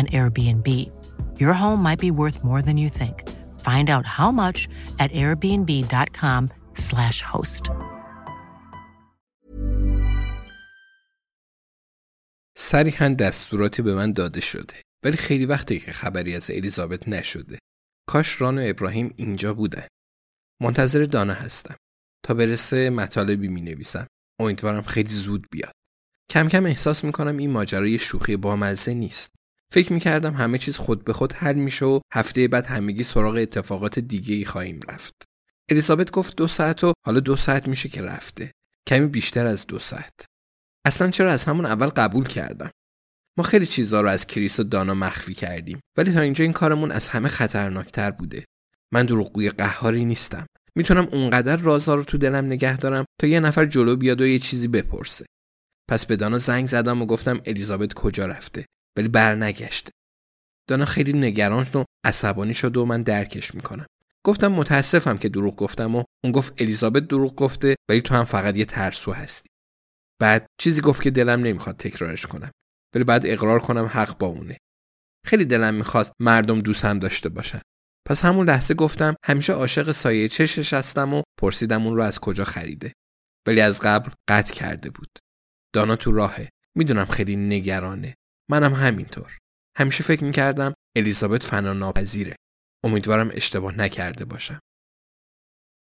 an Airbnb. Your home might be worth more than you think. Find out how much at airbnb.com/slash host. صریحا دستوراتی به من داده شده ولی خیلی وقتی که خبری از الیزابت نشده کاش ران و ابراهیم اینجا بودن منتظر دانا هستم تا برسه مطالبی می نویسم امیدوارم خیلی زود بیاد کم کم احساس می‌کنم این ماجرای شوخی بامزه نیست. فکر می‌کردم همه چیز خود به خود حل میشه و هفته بعد همگی سراغ اتفاقات دیگه ای خواهیم رفت. الیزابت گفت دو ساعت و حالا دو ساعت میشه که رفته. کمی بیشتر از دو ساعت. اصلا چرا از همون اول قبول کردم؟ ما خیلی چیزا رو از کریس و دانا مخفی کردیم ولی تا اینجا این کارمون از همه خطرناکتر بوده. من دروغگوی قهاری نیستم. می‌تونم اونقدر رازا رو تو دلم نگه دارم تا یه نفر جلو بیاد و یه چیزی بپرسه. پس به دانا زنگ زدم و گفتم الیزابت کجا رفته ولی برنگشته. دانا خیلی نگران و عصبانی شد و من درکش می‌کنم. گفتم متاسفم که دروغ گفتم و اون گفت الیزابت دروغ گفته ولی تو هم فقط یه ترسو هستی. بعد چیزی گفت که دلم نمی‌خواد تکرارش کنم. ولی بعد اقرار کنم حق با اونه. خیلی دلم می‌خواد مردم دوستم داشته باشن. پس همون لحظه گفتم همیشه عاشق سایه چشش هستم و پرسیدم اون رو از کجا خریده. ولی از قبل قطع کرده بود. دانا تو راهه. می‌دونم خیلی نگرانه. منم همینطور. همیشه فکر می‌کردم الیزابت فنا ناپذیره امیدوارم اشتباه نکرده باشم.